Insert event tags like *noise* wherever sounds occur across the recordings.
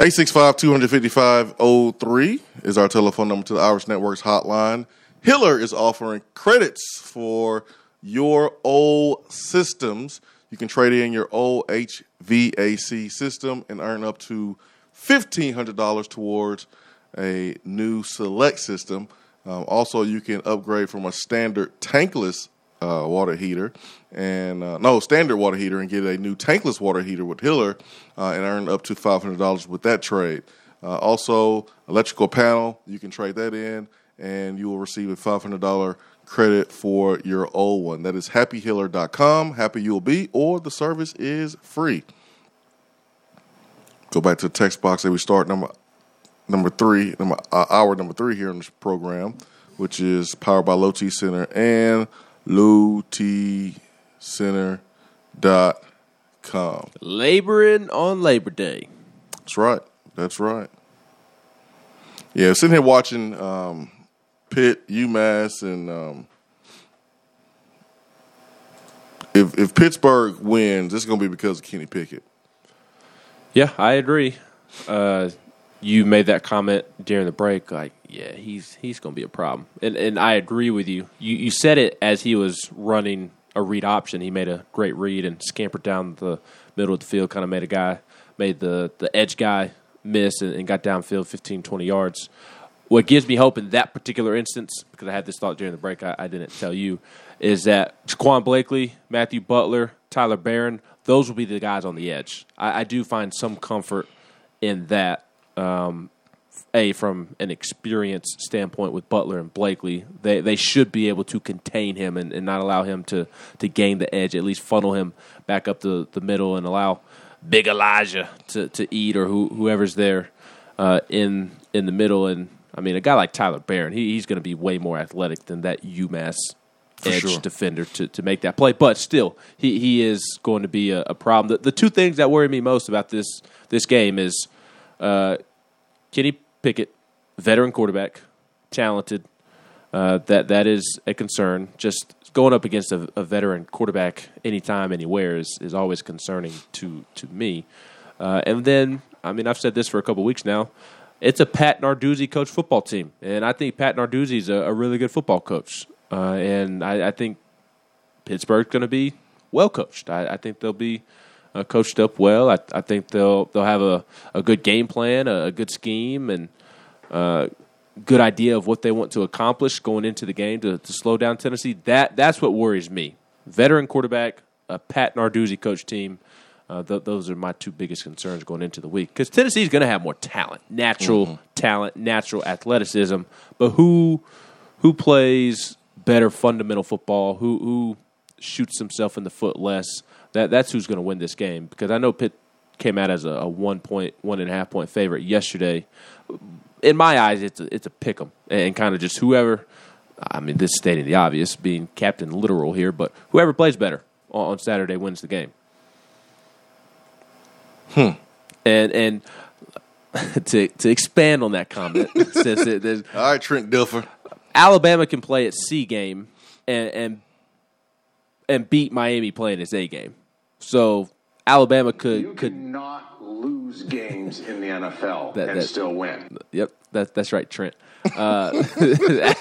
865 255 03 is our telephone number to the Iris Networks hotline. Hiller is offering credits for your old systems. You can trade in your old HVAC system and earn up to $1,500 towards a new select system. Um, also, you can upgrade from a standard tankless uh, water heater and uh, no standard water heater and get a new tankless water heater with Hiller uh, and earn up to five hundred dollars with that trade. Uh, also, electrical panel you can trade that in and you will receive a five hundred dollar credit for your old one. That is happyhiller.com, happy you'll be, or the service is free. Go back to the text box that we start number number three, number uh, hour number three here in this program, which is powered by Low T Center and lowtcenter.com. Laboring on Labor Day. That's right. That's right. Yeah, sitting here watching um, Pitt, UMass, and um, if if Pittsburgh wins, it's going to be because of Kenny Pickett. Yeah, I agree. Uh, you made that comment during the break, like, yeah, he's he's going to be a problem, and and I agree with you. You you said it as he was running a read option. He made a great read and scampered down the middle of the field, kind of made a guy, made the the edge guy miss and, and got downfield 15, 20 yards. What gives me hope in that particular instance, because I had this thought during the break, I, I didn't tell you, is that Jaquan Blakely, Matthew Butler, Tyler Baron, those will be the guys on the edge. I, I do find some comfort in that. Um, a from an experience standpoint with Butler and Blakely, they they should be able to contain him and, and not allow him to to gain the edge. At least funnel him back up the, the middle and allow Big Elijah to, to eat or who, whoever's there uh, in in the middle. And I mean, a guy like Tyler Baron, he, he's going to be way more athletic than that UMass For edge sure. defender to, to make that play. But still, he, he is going to be a, a problem. The, the two things that worry me most about this this game is uh, Kenny Pickett, veteran quarterback, talented. Uh, that that is a concern. Just going up against a, a veteran quarterback anytime, anywhere is, is always concerning to to me. Uh, and then, I mean, I've said this for a couple weeks now. It's a Pat Narduzzi coach football team, and I think Pat Narduzzi is a, a really good football coach. Uh, and I, I think Pittsburgh's going to be well coached. I, I think they'll be uh, coached up well. I, I think they'll they'll have a, a good game plan, a, a good scheme, and uh, good idea of what they want to accomplish going into the game to, to slow down Tennessee. That that's what worries me. Veteran quarterback, a Pat Narduzzi coach team. Uh, th- those are my two biggest concerns going into the week because Tennessee's going to have more talent, natural talent, natural athleticism. But who who plays better fundamental football? Who who shoots himself in the foot less? That that's who's going to win this game because I know Pitt came out as a, a one point one and a half point favorite yesterday. In my eyes, it's a, it's a pick 'em and kind of just whoever. I mean, this is stating the obvious, being captain literal here, but whoever plays better on, on Saturday wins the game. Hmm. And and *laughs* to to expand on that comment, *laughs* since it, All right, Trent Dilfer. Alabama can play its C game and and and beat Miami playing its A game. So Alabama could You could cannot lose games in the NFL That- and that- still win. Yep, that, that's right, Trent. Uh, *laughs*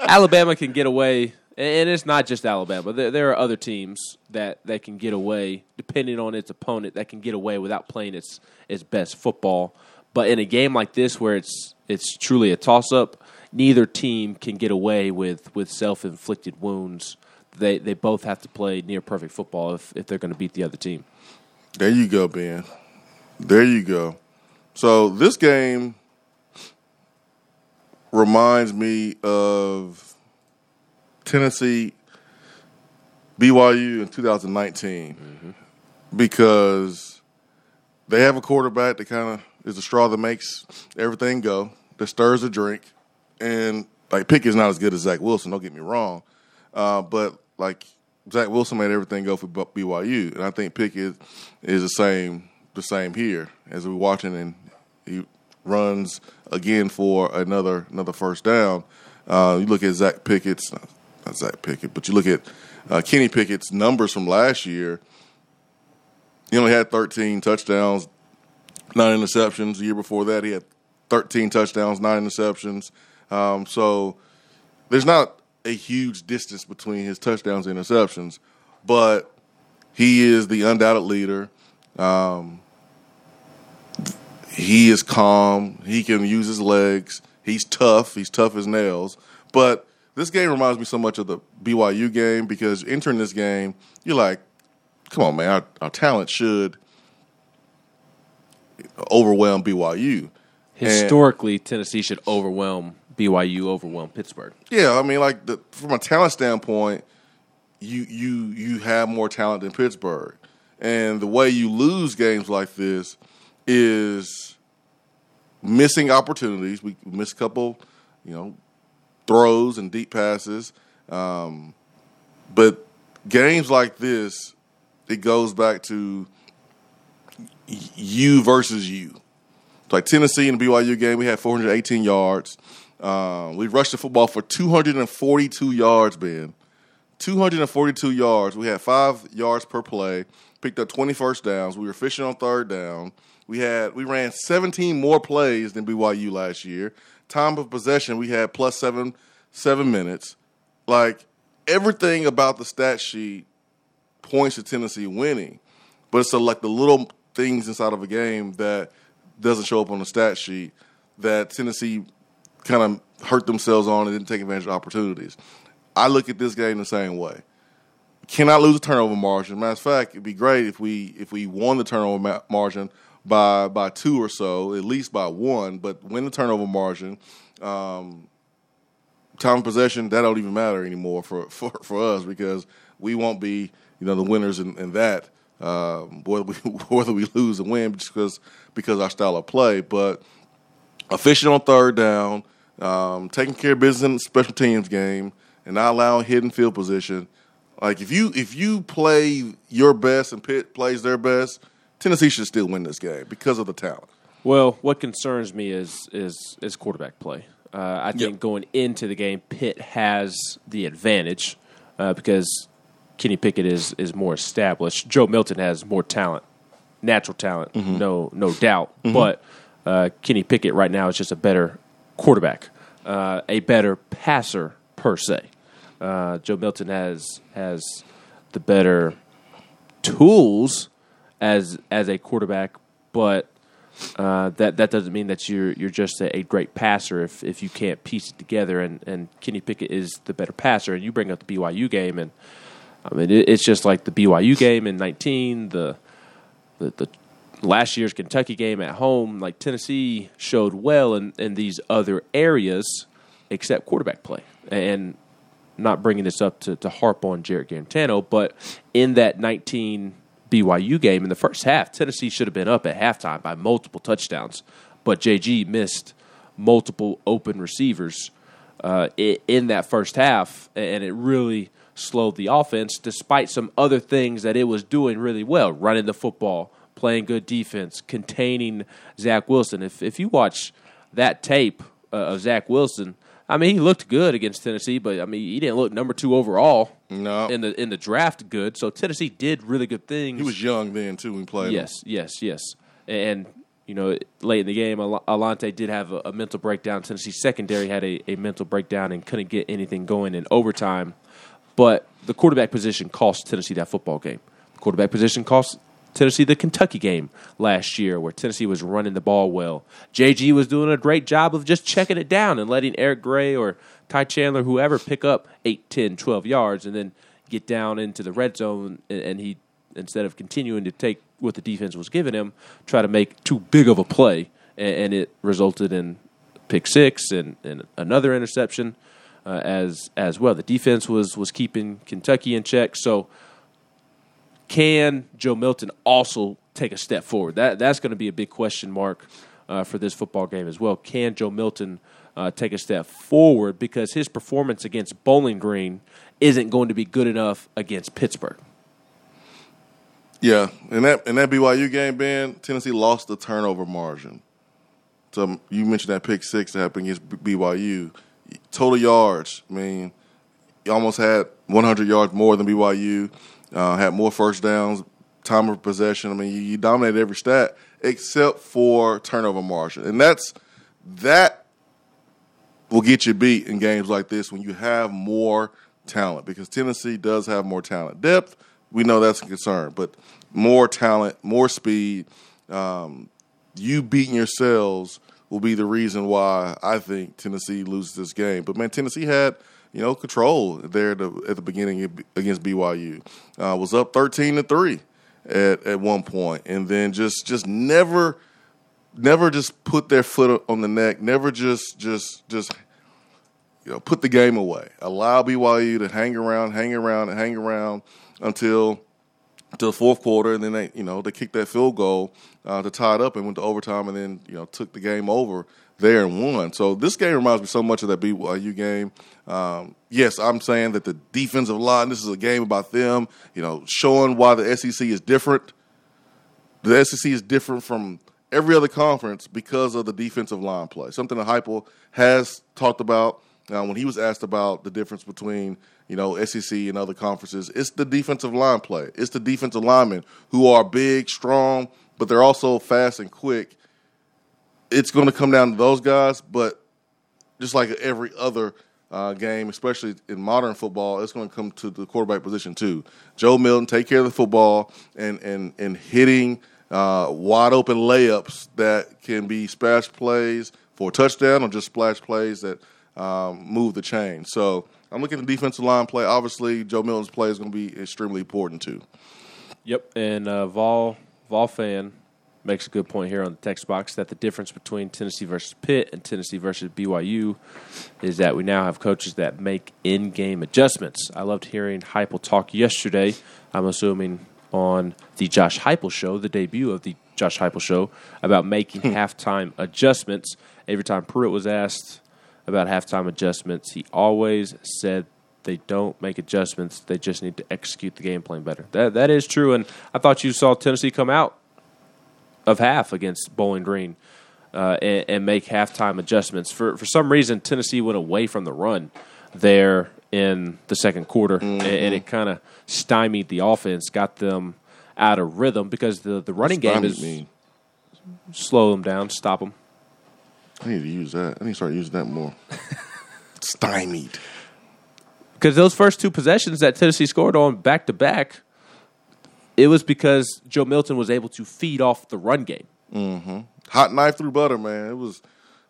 Alabama can get away, and it's not just Alabama. There, there are other teams that, that can get away, depending on its opponent, that can get away without playing its its best football. But in a game like this, where it's it's truly a toss up, neither team can get away with, with self inflicted wounds. They they both have to play near perfect football if, if they're going to beat the other team. There you go, Ben. There you go. So this game reminds me of Tennessee BYU in 2019 because they have a quarterback that kind of is the straw that makes everything go, that stirs the drink, and like Pickett's not as good as Zach Wilson. Don't get me wrong, uh, but like Zach Wilson made everything go for BYU, and I think Pickett is the same the same here as we're watching, and he runs again for another another first down. Uh, you look at Zach Pickett's not Zach Pickett, but you look at uh, Kenny Pickett's numbers from last year. He only had 13 touchdowns, nine interceptions. The year before that, he had 13 touchdowns, nine interceptions. Um, so there's not a huge distance between his touchdowns and interceptions, but he is the undoubted leader. Um, he is calm. He can use his legs. He's tough. He's tough as nails. But this game reminds me so much of the BYU game because entering this game, you're like, come on, man, our, our talent should overwhelm BYU. Historically, Tennessee should overwhelm BYU, overwhelmed Pittsburgh. Yeah, I mean, like the, from a talent standpoint, you you you have more talent than Pittsburgh, and the way you lose games like this is missing opportunities. We miss a couple, you know, throws and deep passes, um, but games like this, it goes back to you versus you. like Tennessee in the BYU game, we had 418 yards. Um, we rushed the football for 242 yards, Ben. 242 yards. We had five yards per play. Picked up 20 first downs. We were fishing on third down. We had we ran 17 more plays than BYU last year. Time of possession, we had plus seven seven minutes. Like everything about the stat sheet points to Tennessee winning, but it's a, like the little things inside of a game that doesn't show up on the stat sheet that Tennessee kind of hurt themselves on and didn't take advantage of opportunities. I look at this game the same way. Cannot lose a turnover margin. Matter of fact, it'd be great if we if we won the turnover ma- margin by by two or so, at least by one, but win the turnover margin. Um, time possession that don't even matter anymore for, *laughs* for, for us because we won't be you know the winners in, in that um, whether we *laughs* whether we lose or win just because because our style of play. But efficient on third down, um, taking care of business in special teams game, and not allowing hidden field position. Like if you if you play your best and Pitt plays their best, Tennessee should still win this game because of the talent. Well, what concerns me is is is quarterback play. Uh, I think Yep. going into the game, Pitt has the advantage uh, because Kenny Pickett is is more established. Joe Milton has more talent, natural talent, no no doubt. But uh, Kenny Pickett right now is just a better quarterback, uh, a better passer per se. Uh, Joe Milton has has the better tools as as a quarterback, but uh, that that doesn't mean that you're you're just a, a great passer if if you can't piece it together. And, and Kenny Pickett is the better passer. And you bring up the BYU game, and I mean it, it's just like the BYU game in 19, the, the the last year's Kentucky game at home. Like Tennessee showed well in in these other areas, except quarterback play and. Not bringing this up to, to harp on Jarrett Guarantano, but in that 19 BYU game in the first half, Tennessee should have been up at halftime by multiple touchdowns, but JG missed multiple open receivers uh, in that first half, and it really slowed the offense. Despite some other things that it was doing really well, running the football, playing good defense, containing Zach Wilson. If if you watch that tape uh, of Zach Wilson. I mean, he looked good against Tennessee, but I mean, he didn't look number two overall No. in the in the draft. Good, so Tennessee did really good things. He was young then too when he played. him. Yes, yes, yes. And, you know, late in the game, Al- Alontae did have a, a mental breakdown. Tennessee secondary had a, a mental breakdown and couldn't get anything going in overtime. But the quarterback position cost Tennessee that football game. The quarterback position cost Tennessee the Kentucky game last year, where Tennessee was running the ball well. JG was doing a great job of just checking it down and letting Eric Gray or Ty Chandler, whoever, pick up 8, 10, 12 yards and then get down into the red zone. And, he, instead of continuing to take what the defense was giving him, try to make too big of a play. And, and it resulted in pick six and, and another interception uh, as as well. The defense was was keeping Kentucky in check. So can Joe Milton also take a step forward? That that's going to be a big question mark uh, for this football game as well. Can Joe Milton uh, take a step forward because his performance against Bowling Green isn't going to be good enough against Pittsburgh? Yeah, in that in that BYU game, Ben, Tennessee lost the turnover margin. So um, you mentioned that pick six that happened against BYU. Total yards, I mean, you almost had 100 yards more than BYU. Uh, had more first downs, time of possession. I mean, you, you dominated every stat. except for turnover margin, and that's that will get you beat in games like this when you have more talent because Tennessee does have more talent. Depth, we know that's a concern, but more talent, more speed. Um, you beating yourselves will be the reason why I think Tennessee loses this game. But man, Tennessee had you know control there at the, at the beginning against BYU. Uh, was up thirteen to three at at one point, and then just just never never just put their foot on the neck. Never just just just you know put the game away. Allow BYU to hang around, hang around, and hang around until to the fourth quarter, and then they, you know, they kicked that field goal uh, to tie it up and went to overtime, and then you know took the game over there and won. So this game reminds me so much of that BYU game. Um, yes, I'm saying that the defensive line. This is a game about them, you know, showing why the SEC is different. The SEC is different from every other conference because of the defensive line play. Something that Heupel has talked about uh, when he was asked about the difference between you know, SEC and other conferences. It's the defensive line play. It's the defensive linemen who are big, strong, but they're also fast and quick. It's going to come down to those guys, but just like every other uh, game, especially in modern football, it's going to come to the quarterback position too. Joe Milton take care of the football and and and hitting uh, wide open layups that can be splash plays for a touchdown or just splash plays that um, move the chain. So I'm looking at the defensive line play. Obviously, Joe Milton's play is going to be extremely important too. Yep, and uh, Vol Vol fan makes a good point here on the text box that the difference between Tennessee versus Pitt and Tennessee versus BYU is that we now have coaches that make in-game adjustments. I loved hearing Heupel talk yesterday. I'm assuming on the Josh Heupel show, the debut of the Josh Heupel show, about making hmm. halftime adjustments. Every time Pruitt was asked about halftime adjustments. He always said they don't make adjustments; they just need to execute the game plan better. That that is true, and I thought you saw Tennessee come out of half against Bowling Green uh, and, and, make halftime adjustments. For for some reason, Tennessee went away from the run there in the second quarter, mm-hmm. and, and, it kind of stymied the offense, got them out of rhythm because the the running game is mean? slow them down, stop them. I need to use that. I need to start using that more. *laughs* Stymied. Because those first two possessions that Tennessee scored on back to back, it was because Joe Milton was able to feed off the run game. Mm-hmm. Hot knife through butter, man. It was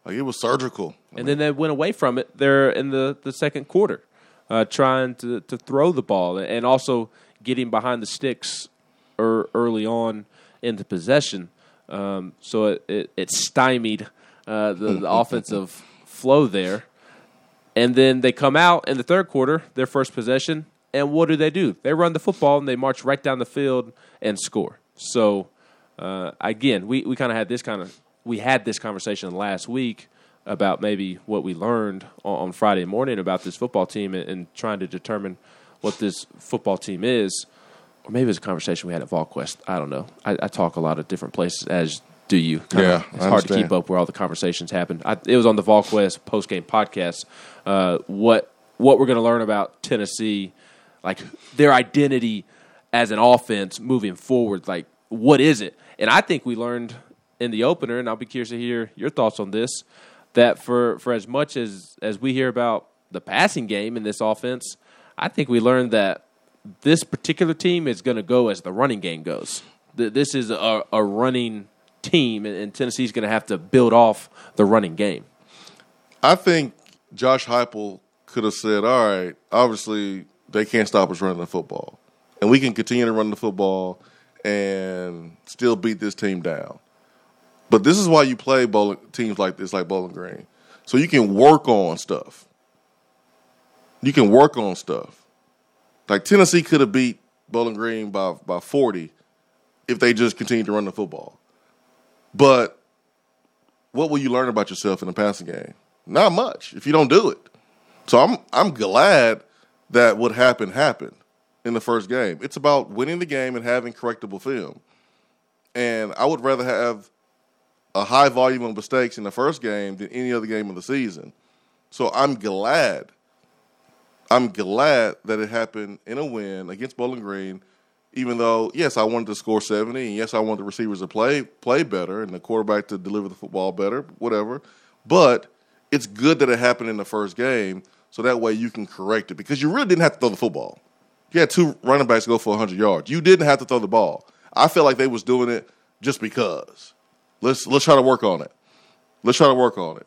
like it was surgical. I and mean, then they went away from it there in the, the second quarter, uh, trying to, to throw the ball and also getting behind the sticks er, early on into possession. Um, so it, it, it stymied uh, the, the *laughs* offensive flow there. And then they come out in the third quarter, their first possession, and what do they do? They run the football and they march right down the field and score. So uh, again, we, we kind of had this kind of we had this conversation last week about maybe what we learned on, on Friday morning about this football team and, and, trying to determine what this football team is. Or maybe it was a conversation we had at VolQuest. I don't know. I, I talk a lot of different places as do you? Kinda, yeah, it's hard to keep up where all the conversations happen. I, it was on the VolQuest post game podcast. Uh, what what we're going to learn about Tennessee, like their identity as an offense moving forward. Like, what is it? And I think we learned in the opener, and I'll be curious to hear your thoughts on this. That for for as much as as we hear about the passing game in this offense, I think we learned that this particular team is going to go as the running game goes. This is a, a running team, and Tennessee's going to have to build off the running game. I think Josh Heupel could have said, "All right, obviously they can't stop us running the football, and we can continue to run the football and still beat this team down." But this is why you play bowling, teams like this, like Bowling Green, so you can work on stuff. You can work on stuff. Like Tennessee could have beat Bowling Green by by forty if they just continued to run the football. But what will you learn about yourself in the passing game? Not much if you don't do it. So I'm I'm glad that what happened happened in the first game. It's about winning the game and having correctable film. And I would rather have a high volume of mistakes in the first game than any other game of the season. So I'm glad. I'm glad that it happened in a win against Bowling Green Even though, yes, I wanted to score seventy, and yes, I want the receivers to play play better and the quarterback to deliver the football better, whatever. But it's good that it happened in the first game, so that way you can correct it because you really didn't have to throw the football. You had two running backs go for hundred yards. You didn't have to throw the ball. I felt like they was doing it just because. Let's let's try to work on it. Let's try to work on it.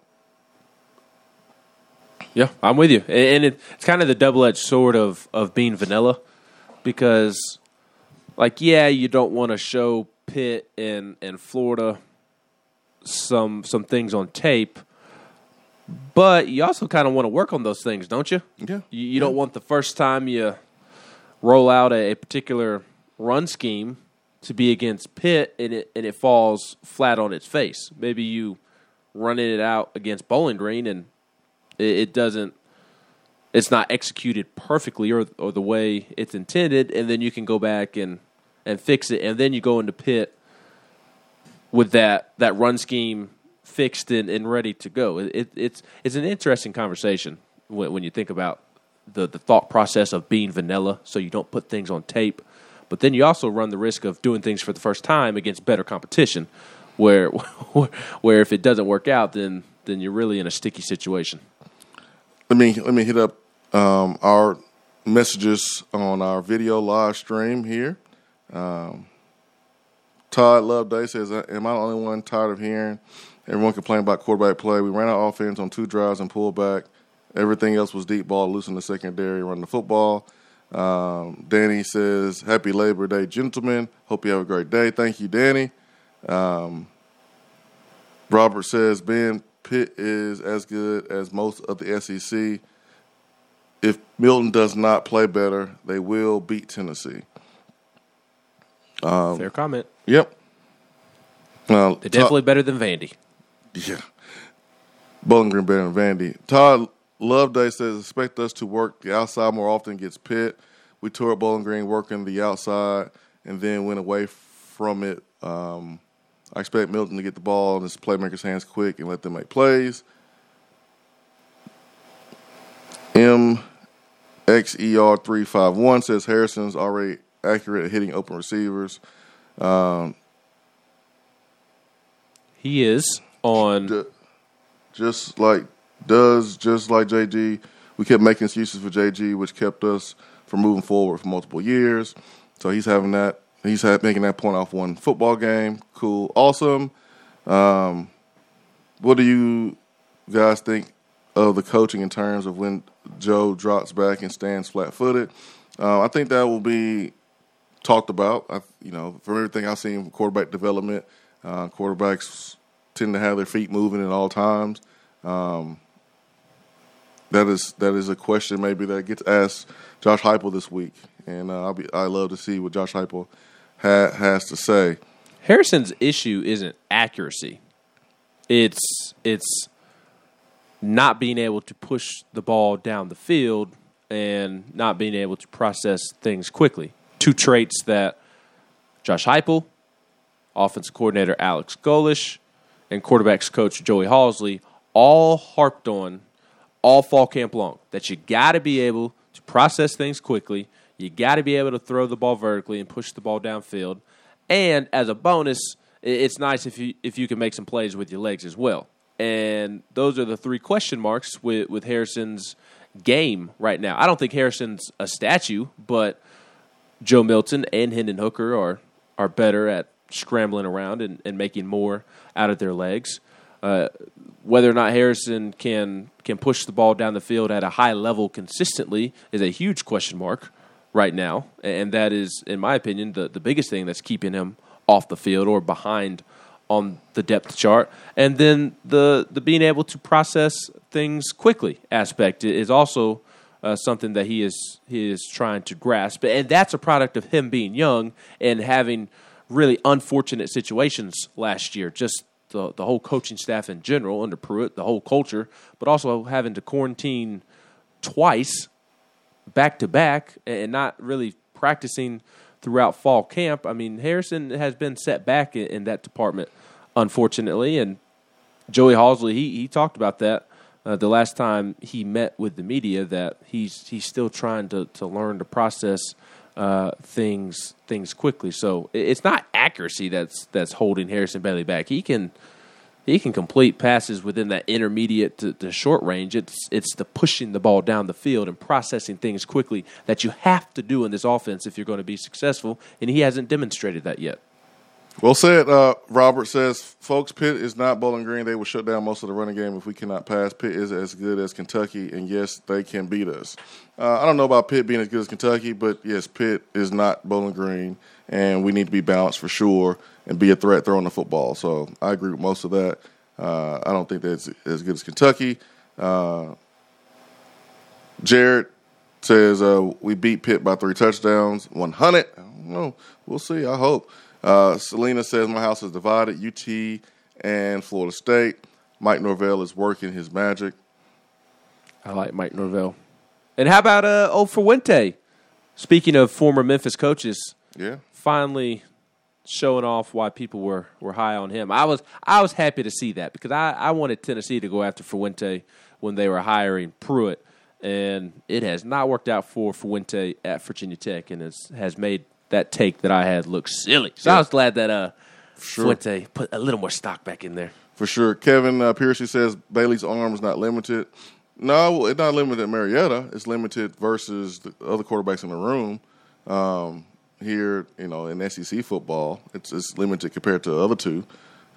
Yeah, I'm with you, and it, it's kind of the double edged sword of of being vanilla, because, like, yeah, you don't want to show Pitt and and Florida some some things on tape, but you also kind of want to work on those things, don't you? Yeah. You, you don't want the first time you roll out a, a particular run scheme to be against Pitt and it and it falls flat on its face. Maybe you running it out against Bowling Green and it, it doesn't it's not executed perfectly or or the way it's intended, and then you can go back and and fix it, and then you go into Pitt with that that run scheme fixed and, and ready to go. It, it, it's it's an interesting conversation when, when you think about the the thought process of being vanilla, so you don't put things on tape, but then you also run the risk of doing things for the first time against better competition, where *laughs* where if it doesn't work out, then then you're really in a sticky situation. Let me let me hit up um, our messages on our video live stream here. Um, Todd Loveday says, "Am I the only one tired of hearing everyone complained about quarterback play? We ran our offense on two drives and pulled back. Everything else was deep ball, loose in the secondary, running the football." Um, Danny says, "Happy Labor Day, gentlemen. Hope you have a great day. Thank you, Danny." Um, Robert says, "Ben Pitt is as good as most of the SEC. If Milton does not play better, they will beat Tennessee." Fair comment. Yep. Now, They're definitely better than Vandy. Yeah. Bowling Green better than Vandy. Todd Loveday says, expect us to work the outside more often gets Pitt. We tore up Bowling Green working the outside and then went away from it. Um, I expect Milton to get the ball in his playmakers' hands quick and let them make plays. MXER351 says Harrison's already accurate at hitting open receivers. He is on. D- just like does just like JG, we kept making excuses for JG, which kept us from moving forward for multiple years. So he's having that. He's making that point off one football game. Cool, awesome. Um, what do you guys think of the coaching in terms of when Joe drops back and stands flat-footed? Uh, I think that will be talked about. I, you know, from everything I've seen quarterback development, uh, quarterbacks tend to have their feet moving at all times. Um, that is that is a question maybe that gets asked Josh Heupel this week, and uh, I'll be I love to see what Josh Heupel ha- has to say. Harrison's issue isn't accuracy. It's it's not being able to push the ball down the field and not being able to process things quickly. Two traits that Josh Heupel, offensive coordinator Alex Golesh, and quarterbacks coach Joey Halzle all harped on all fall camp long. That you got to be able to process things quickly. You got to be able to throw the ball vertically and push the ball downfield. And as a bonus, it's nice if you if you can make some plays with your legs as well. And those are the three question marks with with Harrison's game right now. I don't think Harrison's a statue, but Joe Milton and Hendon Hooker are are better at scrambling around and, and making more out of their legs. Uh, whether or not Harrison can can push the ball down the field at a high level consistently is a huge question mark right now, and that is, in my opinion, the the biggest thing that's keeping him off the field or behind on the depth chart. And then the the being able to process things quickly aspect is also uh, something that he is he is trying to grasp, and that's a product of him being young and having really unfortunate situations last year. Just the the whole coaching staff in general under Pruitt, the whole culture, but also having to quarantine twice back to back and not really practicing throughout fall camp. I mean, Harrison has been set back in, in that department, unfortunately, and Joey Halzle he he talked about that uh, the last time he met with the media that he's he's still trying to to learn to process uh, things things quickly. So it's not accuracy that's that's holding Harrison Bailey back. He can he can complete passes within that intermediate to, to short range. It's it's the pushing the ball down the field and processing things quickly that you have to do in this offense if you're going to be successful. And he hasn't demonstrated that yet. Well said. Uh, Robert says, folks, Pitt is not Bowling Green. They will shut down most of the running game if we cannot pass. Pitt is as good as Kentucky, and yes, they can beat us. Uh, I don't know about Pitt being as good as Kentucky, but yes, Pitt is not Bowling Green, and we need to be balanced for sure and be a threat throwing the football. So I agree with most of that. Uh, I don't think that's as good as Kentucky. Uh, Jared says uh, we beat Pitt by three touchdowns, 100. I don't know. We'll see. I hope. Uh, Selena says my house is divided. UT and Florida State. Mike Norvell is working his magic. I like Mike Norvell. And how about uh, O Fuente? Speaking of former Memphis coaches, Yeah. finally showing off why people were, were high on him. I was I was happy to see that because I, I wanted Tennessee to go after Fuente when they were hiring Pruitt, and it has not worked out for Fuente at Virginia Tech, and it's, has made that take that I had look silly. So I was glad that uh, Fuente put a little more stock back in there. For sure. Kevin uh, Piercy says Bailey's arm is not limited. No, it's not limited at Marietta. It's limited versus the other quarterbacks in the room. Um, here, you know, in SEC football, it's, it's limited compared to the other two.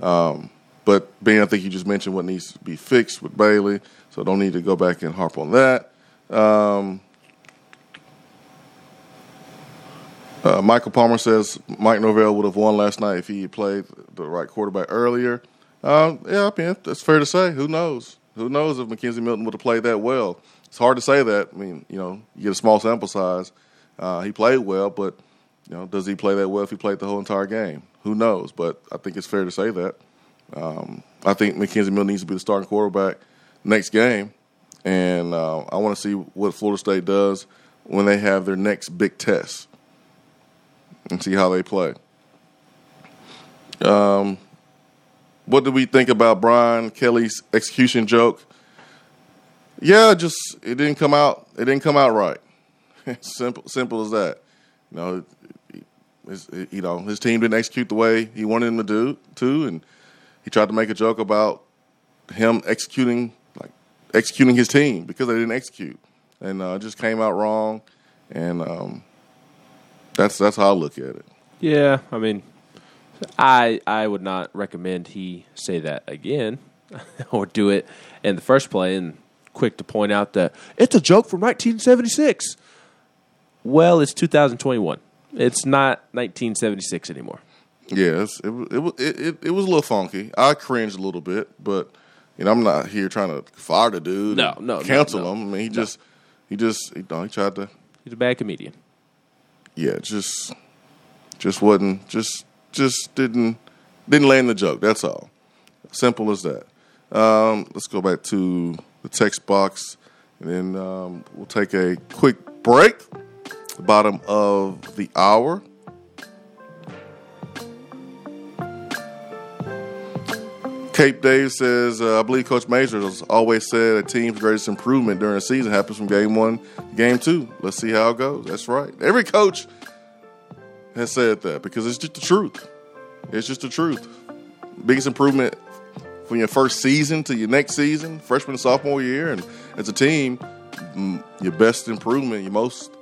Um, but Ben, I think you just mentioned what needs to be fixed with Bailey, so don't need to go back and harp on that. Um, uh, Michael Palmer says Mike Norvell would have won last night if he had played the right quarterback earlier. Um, yeah, I mean, that's fair to say. Who knows? Who knows if McKenzie Milton would have played that well? It's hard to say that. I mean, you know, you get a small sample size. Uh, he played well, but you know, does he play that well if he played the whole entire game? Who knows? But I think it's fair to say that. Um, I think McKenzie Milton needs to be the starting quarterback next game, and uh, I want to see what Florida State does when they have their next big test and see how they play. Um, what do we think about Brian Kelly's execution joke? Yeah, just it didn't come out. It didn't come out right. *laughs* simple, simple as that. You know, his, you know, his team didn't execute the way he wanted them to do, to, and he tried to make a joke about him executing, executing his team because they didn't execute, and uh, just came out wrong. And um, that's that's how I look at it. Yeah, I mean, I I would not recommend he say that again *laughs* or do it in the first play. And quick to point out that it's a joke from 1976. Well, it's 2021. It's not 1976 anymore. Yes, it it, it, it, it was a little funky. I cringed a little bit, but know I'm not here trying to fire the dude. No, no, no, cancel no. him. I mean, he just he just you know, he tried to He's a bad comedian. yeah, just just wasn't just just didn't didn't land the joke. That's all. Simple as that. Um, let's go back to the text box, and then um, we'll take a quick break. The bottom of the hour. Cape Dave says, uh, I believe Coach Major has always said a team's greatest improvement during a season happens from game one, game two. Let's see how it goes. That's right. Every coach has said that because it's just the truth. It's just the truth. Biggest improvement from your first season to your next season, freshman and sophomore year, and as a team, your best improvement, your most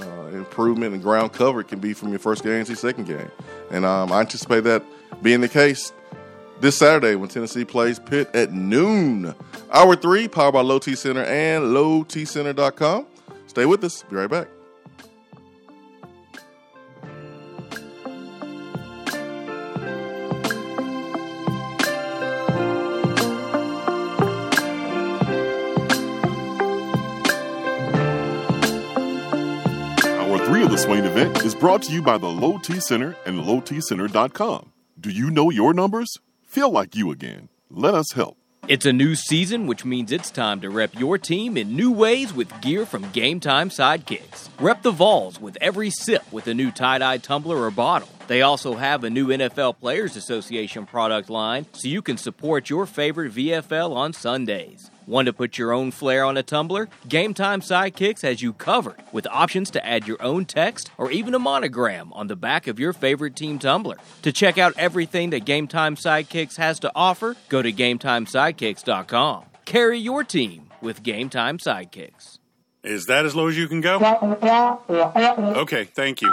uh, improvement and ground covered can be from your first game to your second game. And um, I anticipate that being the case this Saturday when Tennessee plays Pitt at noon. Hour three, powered by Low T Center and lowtcenter.com. Stay with us. Be right back. The Swain event is brought to you by the Low T Center and lowtcenter.com. Do you know your numbers? Feel like you again. Let us help. It's a new season, which means it's time to rep your team in new ways with gear from Game Time Sidekicks. Rep the Vols with every sip with a new tie dye tumbler or bottle. They also have a new NFL Players Association product line so you can support your favorite VFL on Sundays. Want to put your own flair on a tumbler? Game Time Sidekicks has you covered with options to add your own text or even a monogram on the back of your favorite team tumbler. To check out everything that Game Time Sidekicks has to offer, go to GameTimeSidekicks.com. Carry your team with Game Time Sidekicks. Is that as low as you can go? *laughs* Okay, thank you.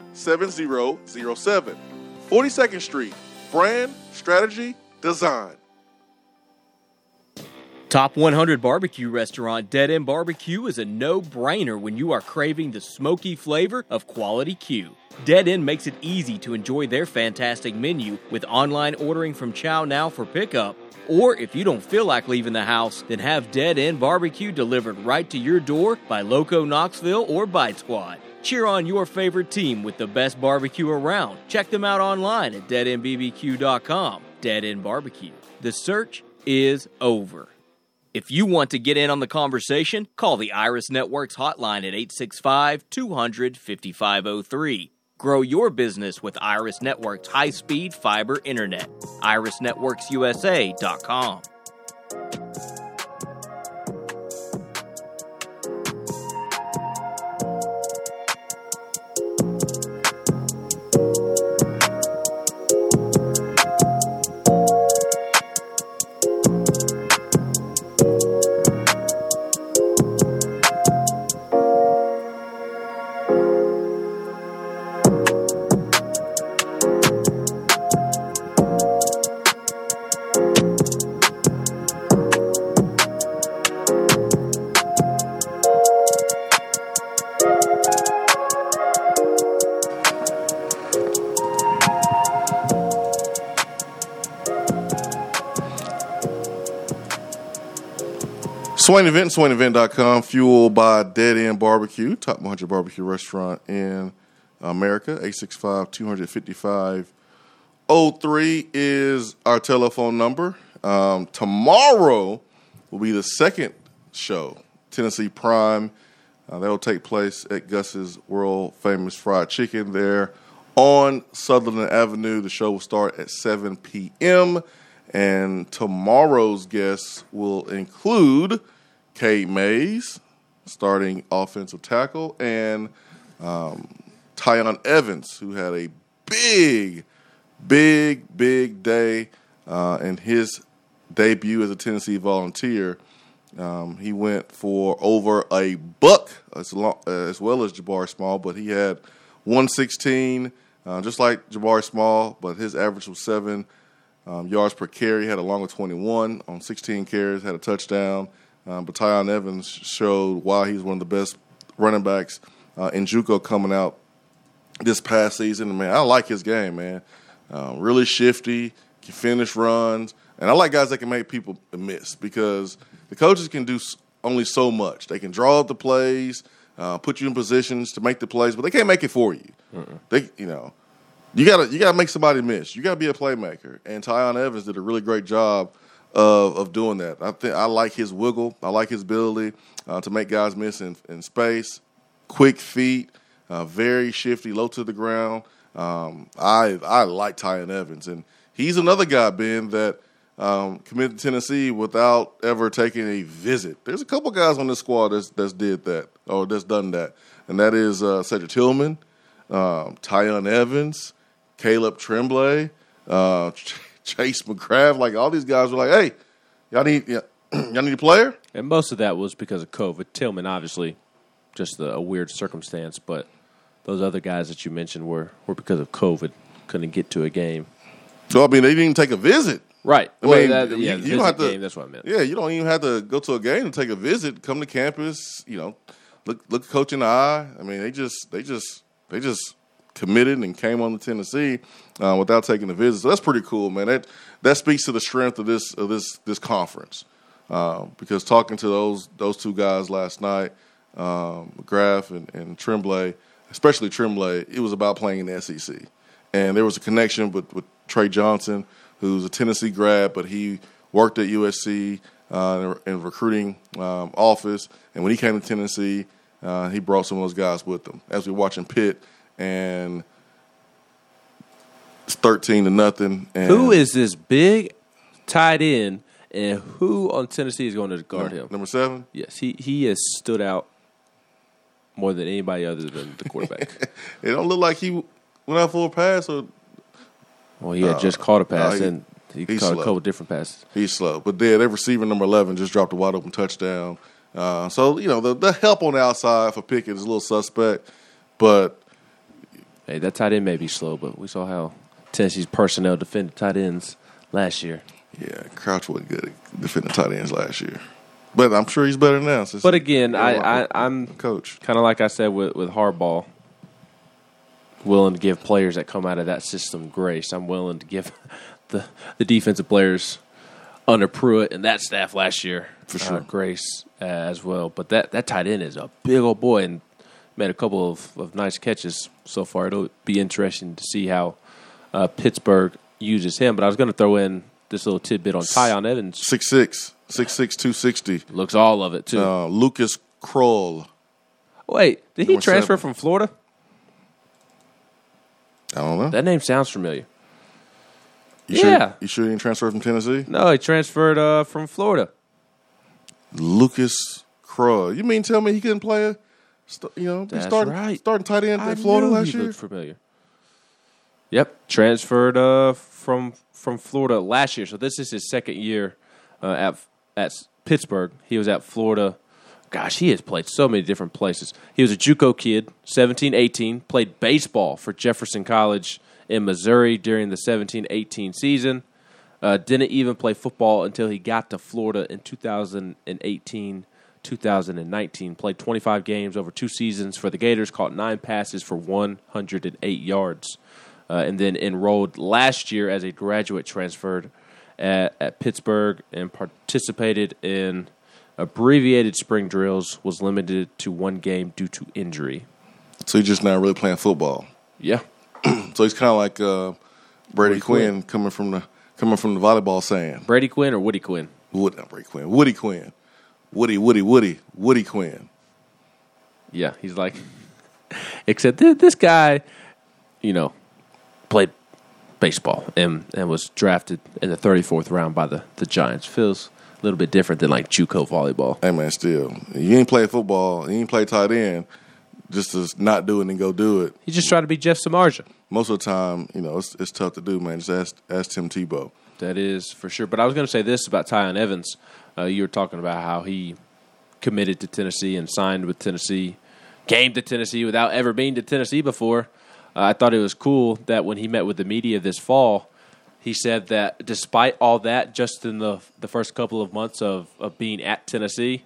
7007. 42nd Street, brand, strategy, design. Top 100 barbecue restaurant Dead End Barbecue is a no brainer when you are craving the smoky flavor of quality Q. Dead End makes it easy to enjoy their fantastic menu with online ordering from ChowNow for pickup. Or if you don't feel like leaving the house, then have Dead End Barbecue delivered right to your door by Loco Knoxville or Bite Squad. Cheer on your favorite team with the best barbecue around. Check them out online at deadendbbq.com. Dead End Barbecue. The search is over. If you want to get in on the conversation, call the Iris Networks hotline at 865 200 5503. Grow your business with Iris Networks high speed fiber internet. IrisNetworksUSA.com. Swain Event, SwainEvent.com, fueled by Dead End Barbecue, top 100 barbecue restaurant in America. 865 255 03 is our telephone number. Um, tomorrow will be the second show, Tennessee Prime. Uh, that will take place at Gus's world famous fried chicken there on Sutherland Avenue. The show will start at 7 p.m. And tomorrow's guests will include Cade Mays, starting offensive tackle, and um, Tiyon Evans, who had a big, big, big day uh, in his debut as a Tennessee Volunteer. Um, he went for over a buck as, long, uh, as well as Jabari Small, but he had 116, uh, just like Jabari Small, but his average was seven um, yards per carry. He Had a long of 21 on 16 carries, had a touchdown. Um, but Tiyon Evans showed why he's one of the best running backs uh, in JUCO coming out this past season. Man, I like his game, man. Um, really shifty, can finish runs, and I like guys that can make people miss because the coaches can do only so much. They can draw up the plays, uh, put you in positions to make the plays, but they can't make it for you. Mm-mm. They, you know, you gotta you gotta make somebody miss. You gotta be a playmaker, and Tiyon Evans did a really great job of of doing that. I think I like his wiggle. I like his ability uh, to make guys miss in, in space. Quick feet, uh, very shifty, low to the ground. Um, I I like Tiyon Evans, and he's another guy, Ben, that um, committed to Tennessee without ever taking a visit. There's a couple guys on this squad that's that's did that or that's done that, and that is uh, Cedric Tillman, um, Tiyon Evans, Caleb Tremblay, uh, *laughs* Chase McGrath. Like all these guys were like, "Hey, y'all need *clears throat* y'all need a player." And most of that was because of COVID. Tillman, obviously, just a, a weird circumstance, but those other guys that you mentioned were, were because of COVID. Couldn't get to a game. So I mean, they didn't even take a visit. Right. I Well, mean, that- you, yeah, you the don't have to. game, that's what I meant. Yeah, you don't even have to go to a game to take a visit. Come to campus. You know, look look coach in the eye. I mean, they just they just they just committed and came on to Tennessee uh, without taking a visit. So that's pretty cool, man. That that speaks to the strength of this of this this conference. Uh, because talking to those those two guys last night, um, McGrath and, and Tremblay, especially Tremblay, it was about playing in the SEC, and there was a connection with, with Trey Johnson, who's a Tennessee grad, but he worked at USC uh, in, in recruiting um, office, and when he came to Tennessee, uh, he brought some of those guys with him. As we were watching Pitt, and it's thirteen to nothing. And Who is this big tight end, and who on Tennessee is going to guard him? number seven? Yes, he, he has stood out more than anybody other than the quarterback. *laughs* It don't look like he went out for a pass or well, he had just caught a pass, he- and he caught slow. a couple different passes. He's slow, but yeah, their receiver number eleven just dropped a wide open touchdown. Uh, so you know the the help on the outside for Pickett is a little suspect, but Hey, that tight end may be slow, but we saw how Tennessee's personnel defended tight ends last year. yeah, Crouch wasn't good at defending tight ends last year. But I'm sure he's better now. Since But again, I, I, I'm coach. kind of like I said with with Hardball, willing to give players that come out of that system grace. I'm willing to give *laughs* the the defensive players under Pruitt and that staff last year For sure. uh, grace uh, as well. But that that tight end is a big old boy and made a couple of, of nice catches so far. It'll be interesting to see how uh, Pittsburgh uses him. But I was going to throw in this little tidbit on Tiyon Evans. Six six, six six, two sixty. Looks all of it too. Uh, Lucas Krull. Wait, did he transfer seven. from Florida? I don't know. That name sounds familiar. you sure, yeah. you sure he didn't transfer from Tennessee? No, he transferred uh, from Florida. Lucas Krull. You mean tell me he couldn't play a, st- you know, That's starting right. starting tight end I at Florida last he year? looked familiar. Yep, transferred uh, from from Florida last year. So this is his second year uh, at at Pittsburgh. He was at Florida. Gosh, he has played so many different places. He was a JUCO kid, 17, 18, played baseball for Jefferson College in Missouri during the 17, 18 season. Uh, didn't even play football until he got to Florida in 2018, 2019. Played 25 games over two seasons for the Gators, caught nine passes for 108 yards, uh, and then enrolled last year as a graduate transferred at, at Pittsburgh and participated in abbreviated spring drills. Was limited to one game due to injury. So he's just not really playing football. Yeah, *clears throat* So he's kind of like uh, Brady Quinn, Quinn. coming from the coming from the volleyball saying. Brady Quinn or Woody Quinn. Wood, not Brady Quinn. Woody Quinn. Woody, Woody, Woody, Woody Quinn. Yeah, he's like, *laughs* except thi- this guy, you know, played baseball and, and was drafted in the 34th round by the, the Giants. Feels a little bit different than like JUCO volleyball. Hey man, still, you ain't play football, you ain't play tight end, just to not do it and go do it. He just tried to be Jeff Samardzija. Most of the time, you know, it's, it's tough to do, man. Just ask, ask Tim Tebow. That is for sure. But I was going to say this about Tiyon Evans. Uh, you were talking about how he committed to Tennessee and signed with Tennessee, came to Tennessee without ever being to Tennessee before. Uh, I thought it was cool that when he met with the media this fall, he said that despite all that, just in the the first couple of months of, of being at Tennessee,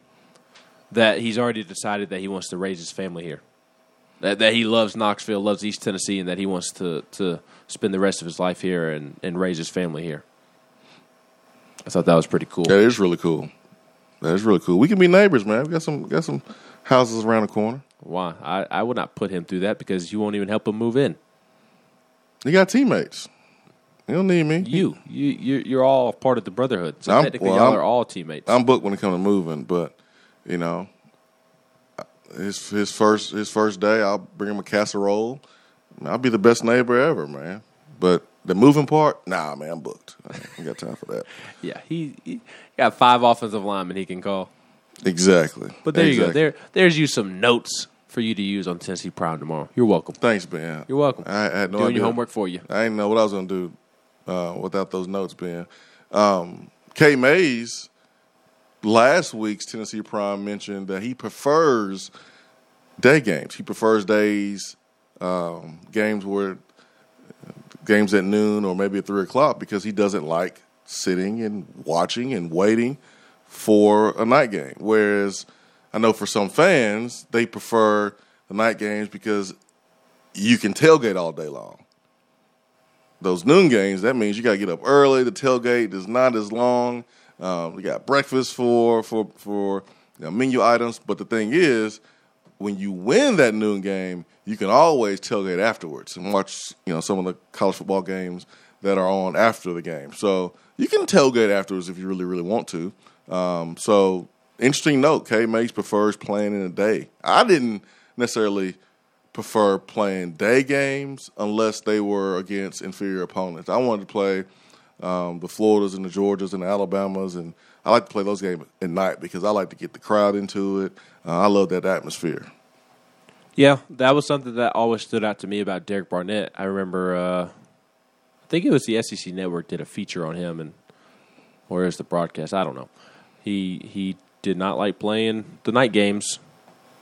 that he's already decided that he wants to raise his family here. That, that he loves Knoxville, loves East Tennessee, and that he wants to, to spend the rest of his life here and, and raise his family here. I thought that was pretty cool. That is really cool. That is really cool. We can be neighbors, man. We got some got some houses around the corner. Why? I, I would not put him through that because you won't even help him move in. You got teammates. You don't need me. You, you, you're, you're all part of the brotherhood. So I'm- technically, well, y'all I'm- are all teammates. I'm booked when it comes to moving, but you know, his his first his first day, I'll bring him a casserole. I'll be the best neighbor ever, man. But the moving part, nah, man, I'm booked. I ain't got time for that. *laughs* Yeah, he, he got five offensive linemen he can call. Exactly. But there you go. There, there's you some notes for you to use on Tennessee Prime tomorrow. You're welcome. Thanks, Ben. You're welcome. I, I had no Doing idea. your homework for you. I didn't know what I was going to do uh, without those notes, Ben. Um, Cade Mays, last week's Tennessee Prime mentioned that he prefers day games. He prefers days, um, games where games at noon or maybe at three o'clock because he doesn't like sitting and watching and waiting for a night game. Whereas I know for some fans, they prefer the night games because you can tailgate all day long. Those noon games, that means you got to get up early. The tailgate is not as long. Um, we got breakfast for for for you know, menu items, but the thing is, when you win that noon game, you can always tailgate afterwards and watch you know some of the college football games that are on after the game. So you can tailgate afterwards if you really really want to. Um, so interesting note, Cade Mays prefers playing in the day. I didn't necessarily prefer playing day games unless they were against inferior opponents. I wanted to play um, the Floridas and the Georgias and the Alabamas, and I like to play those games at night because I like to get the crowd into it. Uh, I love that atmosphere. Yeah, that was something that always stood out to me about Derek Barnett. I remember, uh, I think it was the SEC Network did a feature on him, and or is the broadcast? I don't know. He he did not like playing the night games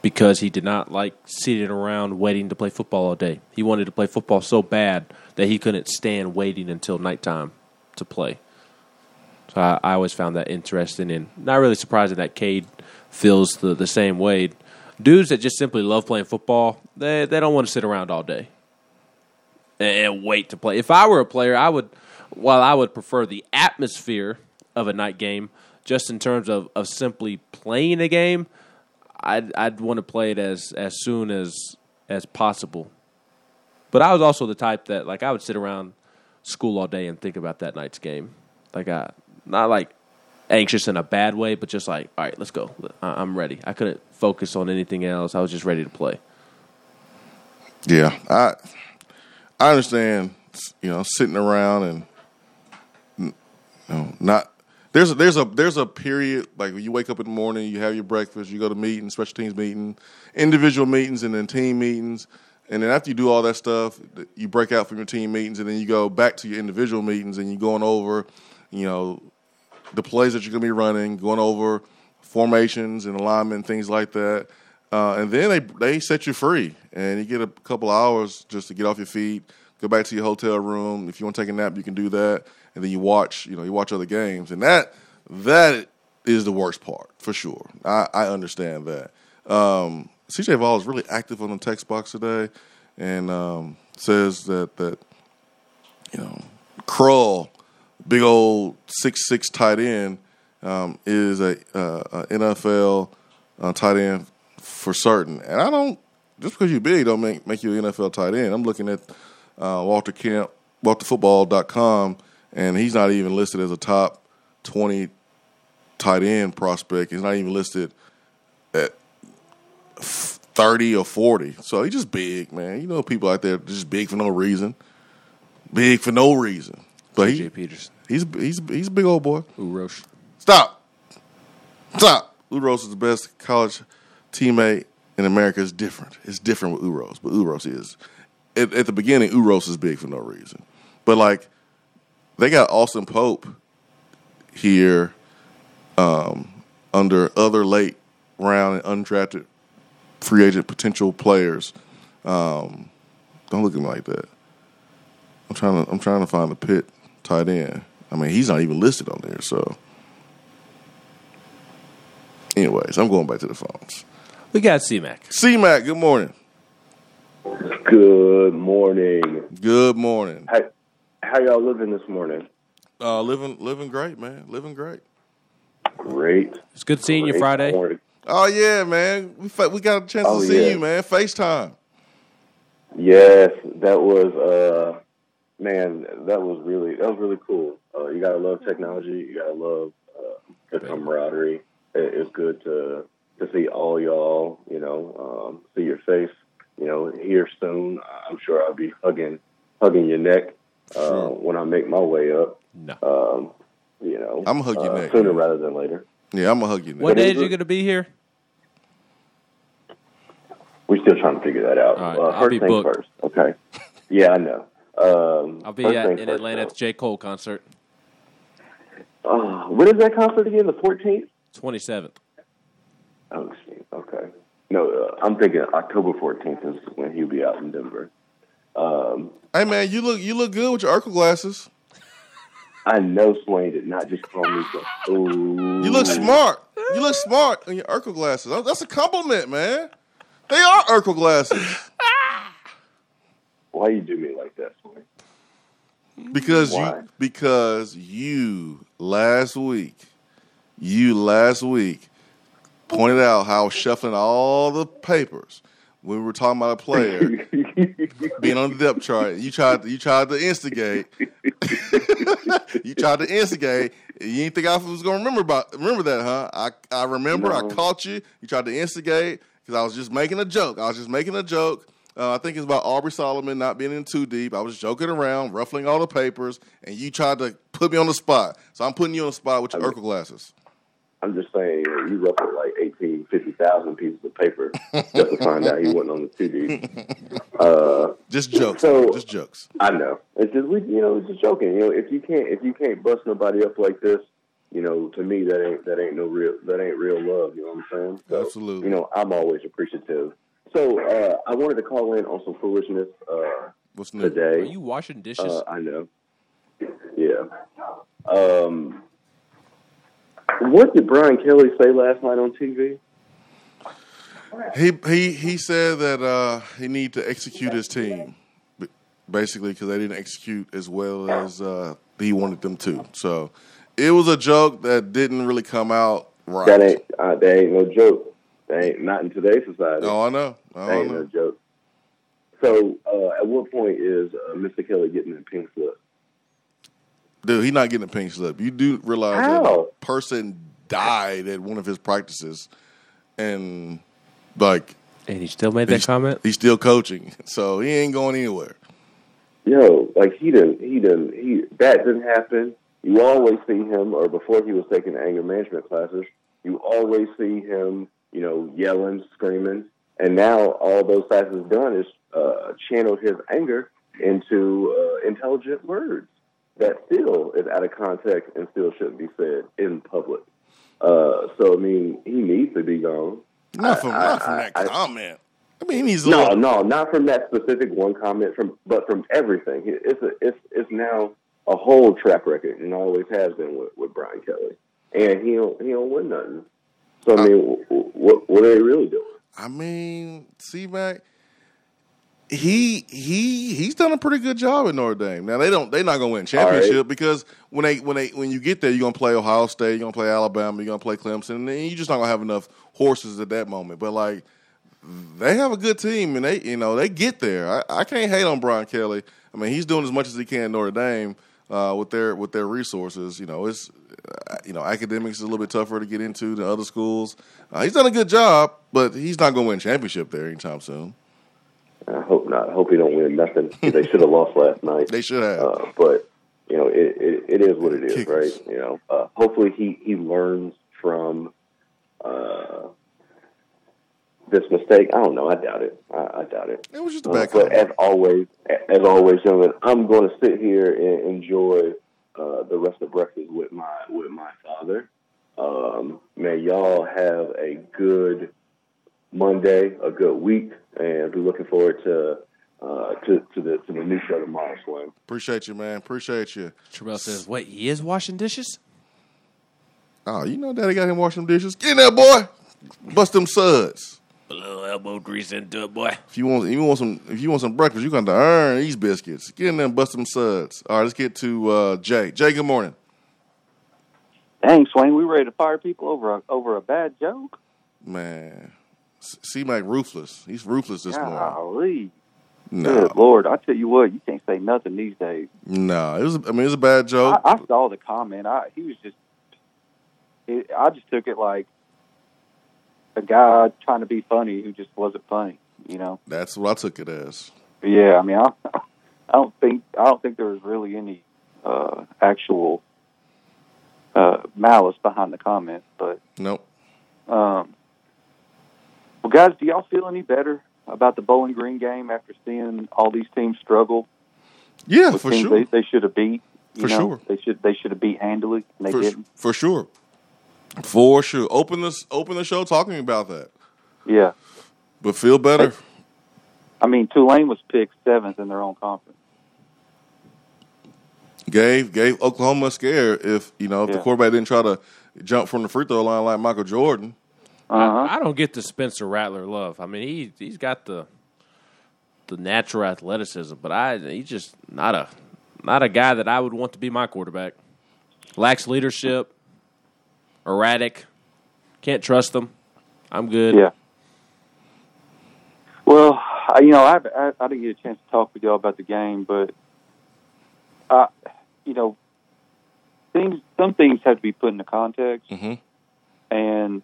because he did not like sitting around waiting to play football all day. He wanted to play football so bad that he couldn't stand waiting until nighttime to play. So I, I always found that interesting and not really surprising that Cade feels the, the same way. Dudes that just simply love playing football, they they don't want to sit around all day and, and wait to play. If I were a player, I would while I would prefer the atmosphere of a night game, just in terms of, of simply playing a game, I'd I'd want to play it as as soon as as possible. But I was also the type that like I would sit around school all day and think about that night's game. Like I not like anxious in a bad way, but just like all right, let's go. I- I'm ready. I couldn't focus on anything else. I was just ready to play. Yeah, I I understand. You know, sitting around and you know, not there's a, there's a there's a period like you wake up in the morning, you have your breakfast, you go to meetings, special teams meeting, individual meetings, and then team meetings. And then after you do all that stuff, you break out from your team meetings, and then you go back to your individual meetings, and you're going over, you know, the plays that you're going to be running, going over formations and alignment, things like that. Uh, and then they they set you free, and you get a couple hours just to get off your feet, go back to your hotel room. If you want to take a nap, you can do that, and then you watch, you know, you watch other games, and that that is the worst part for sure. I, I understand that. Um, CJ Vol is really active on the text box today, and um, says that that you know Krull, big old six six tight end, um, is a, uh, a NFL uh, tight end for certain. And I don't just because you're big don't make make you an NFL tight end. I'm looking at uh, Walter Camp, WalterFootball.com, and he's not even listed as a top twenty tight end prospect. He's not even listed at thirty or forty. So he's just big, man. You know, people out there just big for no reason, big for no reason. But he, Peterson, he's he's he's a big old boy. Urosh. Stop. Stop. Uros is the best college teammate in America. It's different. It's different with Uros, but Uros is. At, at the beginning, Uros is big for no reason. But like, they got Austin Pope here um, under other late round and undrafted free agent potential players. Um, don't look at me like that. I'm trying to. I'm trying to find the pit tight end. I mean, he's not even listed on there. So, anyways, I'm going back to the phones. We got C-Mac. C Mac, good morning. Good morning. Good morning. How, how y'all living this morning? Uh, living, living great, man. Living great. Great. It's good seeing you Friday. morning. Oh yeah, man. We fa- we got a chance Oh, to see yeah. you, man. Facetime. Yes, that was uh man, that was really that was really cool. Uh, you gotta love technology. You gotta love uh, the camaraderie. It, it's good to to see all y'all. You know, um, see your face. You know, here soon. I'm sure I'll be hugging hugging your neck. uh, when I make my way up. No. Um, you know, I'ma hug your uh, neck, sooner rather than later. Yeah, I'm gonna hug you. What Now. day is you going to be here? We're still trying to figure that out. All right, uh, I'll first be things booked. first. Okay. Yeah, I know. Um, I'll be at, things in first, Atlanta at the J. Cole concert. Uh, when is that concert again? The 14th? 27th. Oh. Okay. No, uh, I'm thinking October 14th is when he'll be out in Denver. Um, Hey man, you look you look good with your Urkel glasses. I know Swain did not just call me. So, Ooh. You look smart. You look smart in your Urkel glasses. That's a compliment, man. They are Urkel glasses Why you do me like that, Swain? Because Why? you because you last week you last week pointed out how shuffling all the papers when we were talking about a player *laughs* being on the depth chart. You tried you tried to instigate. *laughs* you tried to instigate. You didn't think I was gonna remember about remember that, huh? I I remember. I caught you. You tried to instigate because I was just making a joke. I was just making a joke. Uh, I think it's about Aubrey Solomon not being in too deep. I was joking around, ruffling all the papers, and you tried to put me on the spot. So I'm putting you on the spot with your Urkel glasses. I'm just saying, you ruffled like 18, 50,000 pieces of paper *laughs* just to find out he wasn't on the two deep. *laughs* Uh, Just jokes. So- just jokes. I know. It's just we, you know, it's just joking. You know, if you can't, if you can't bust nobody up like this, you know, to me that ain't that ain't no real that ain't real love. You know what I'm saying? So, Absolutely. You know, I'm always appreciative. So uh, I wanted to call in on some foolishness uh, What's new? Are you washing dishes? Uh, I know. Yeah. Um, what did Brian Kelly say last night on TV? He he he said that uh, he need to execute his team, basically because they didn't execute as well as uh, he wanted them to. So it was a joke that didn't really come out right. That ain't uh, that ain't no joke. That ain't not in today's society. Oh, I know. That I ain't no joke. So, uh, at what point is uh, Mr. Kelly getting in pink slip? Dude, he's not getting a pink slip. You do realize that a person died at one of his practices, and like and he still made that he's, comment? he's still coaching, *laughs* so he ain't going anywhere. Yo, like he didn't, he didn't, he that didn't happen. You always see him, or before he was taking anger management classes, you always see him, you know, yelling, screaming, and now all those classes done is uh, channeled his anger into uh, intelligent words that still is out of context and still shouldn't be said in public. Uh, so I mean, he needs to be gone. Not from I- not from I- that I- comment. I mean, he's No, little- no, not from that specific one comment, from but from everything. It- It's a, it's it's now a whole track record, and always has been with, with Brian Kelly, and he don't he don't win nothing. So I mean, wh- what what are they really doing? I mean, see, Mac, he he he's done a pretty good job at Notre Dame. Now they don't they're not gonna win championship right. because when they when they when you get there, you're gonna play Ohio State, you're gonna play Alabama, you're gonna play Clemson, and you're just not gonna have enough horses at that moment. But like they have a good team and they you know they get there. I, I can't hate on Brian Kelly. I mean, he's doing as much as he can at Notre Dame uh, with their with their resources. You know, it's uh, you know academics is a little bit tougher to get into than other schools. Uh, he's done a good job, but he's not going to win championship there anytime soon. I hope not. I hope he don't win nothing. they *laughs* should have lost last night. They should have. Uh, but you know, it, it it is what it is, Kickers. right? You know, uh, hopefully he he learns from uh, this mistake. I don't know. I doubt it. I, I doubt it. it was just a Uh, bad but as always, as always, gentlemen, I'm going to sit here and enjoy uh, the rest of breakfast with my with my father. Um, may y'all have a good Monday, a good week, and be looking forward to uh, to to the to the new show tomorrow, Slim. Appreciate you, man. Appreciate you. Terrell says, wait, he is washing dishes? Oh, you know, Daddy got him washing dishes. Get in there, boy. Bust them suds. A little elbow grease into it, boy. If you want, if you want some, if you want some breakfast, you got to earn these biscuits. Get in there and bust them suds. All right, let's get to uh, Jay. Jay, good morning. Dang, Swain, we ready to fire people over a, over a bad joke? Man, C Mac ruthless. He's ruthless this morning. Golly. No, Good Lord, I tell you what, you can't say nothing these days. no. It was. I mean, it was a bad joke. I, I saw the comment. I he was just. It, I just took it like a guy trying to be funny who just wasn't funny. You know. That's what I took it as. Yeah, I mean, I, *laughs* I don't think I don't think there was really any uh, actual uh, malice behind the comment, but Nope. um, well, guys, do y'all feel any better about the Bowling Green game after seeing all these teams struggle? Yeah, for sure. They, they should have beat. You For know, sure. They should they should have beat handily, and they for, didn't. for sure. For sure. Open this open the show talking about that. Yeah, But feel better. I mean Tulane was picked seventh in their own conference. Gave gave Oklahoma a scare if you know if the quarterback didn't try to jump from the free throw line like Michael Jordan. Uh-huh. I don't get the Spencer Rattler love. I mean, he he's got the the natural athleticism, but I he's just not a not a guy that I would want to be my quarterback. Lacks leadership, erratic, can't trust them. I'm good. Yeah. Well, I, you know, I, I I didn't get a chance to talk with y'all about the game, but uh, you know, things some things have to be put into context, Mhm. and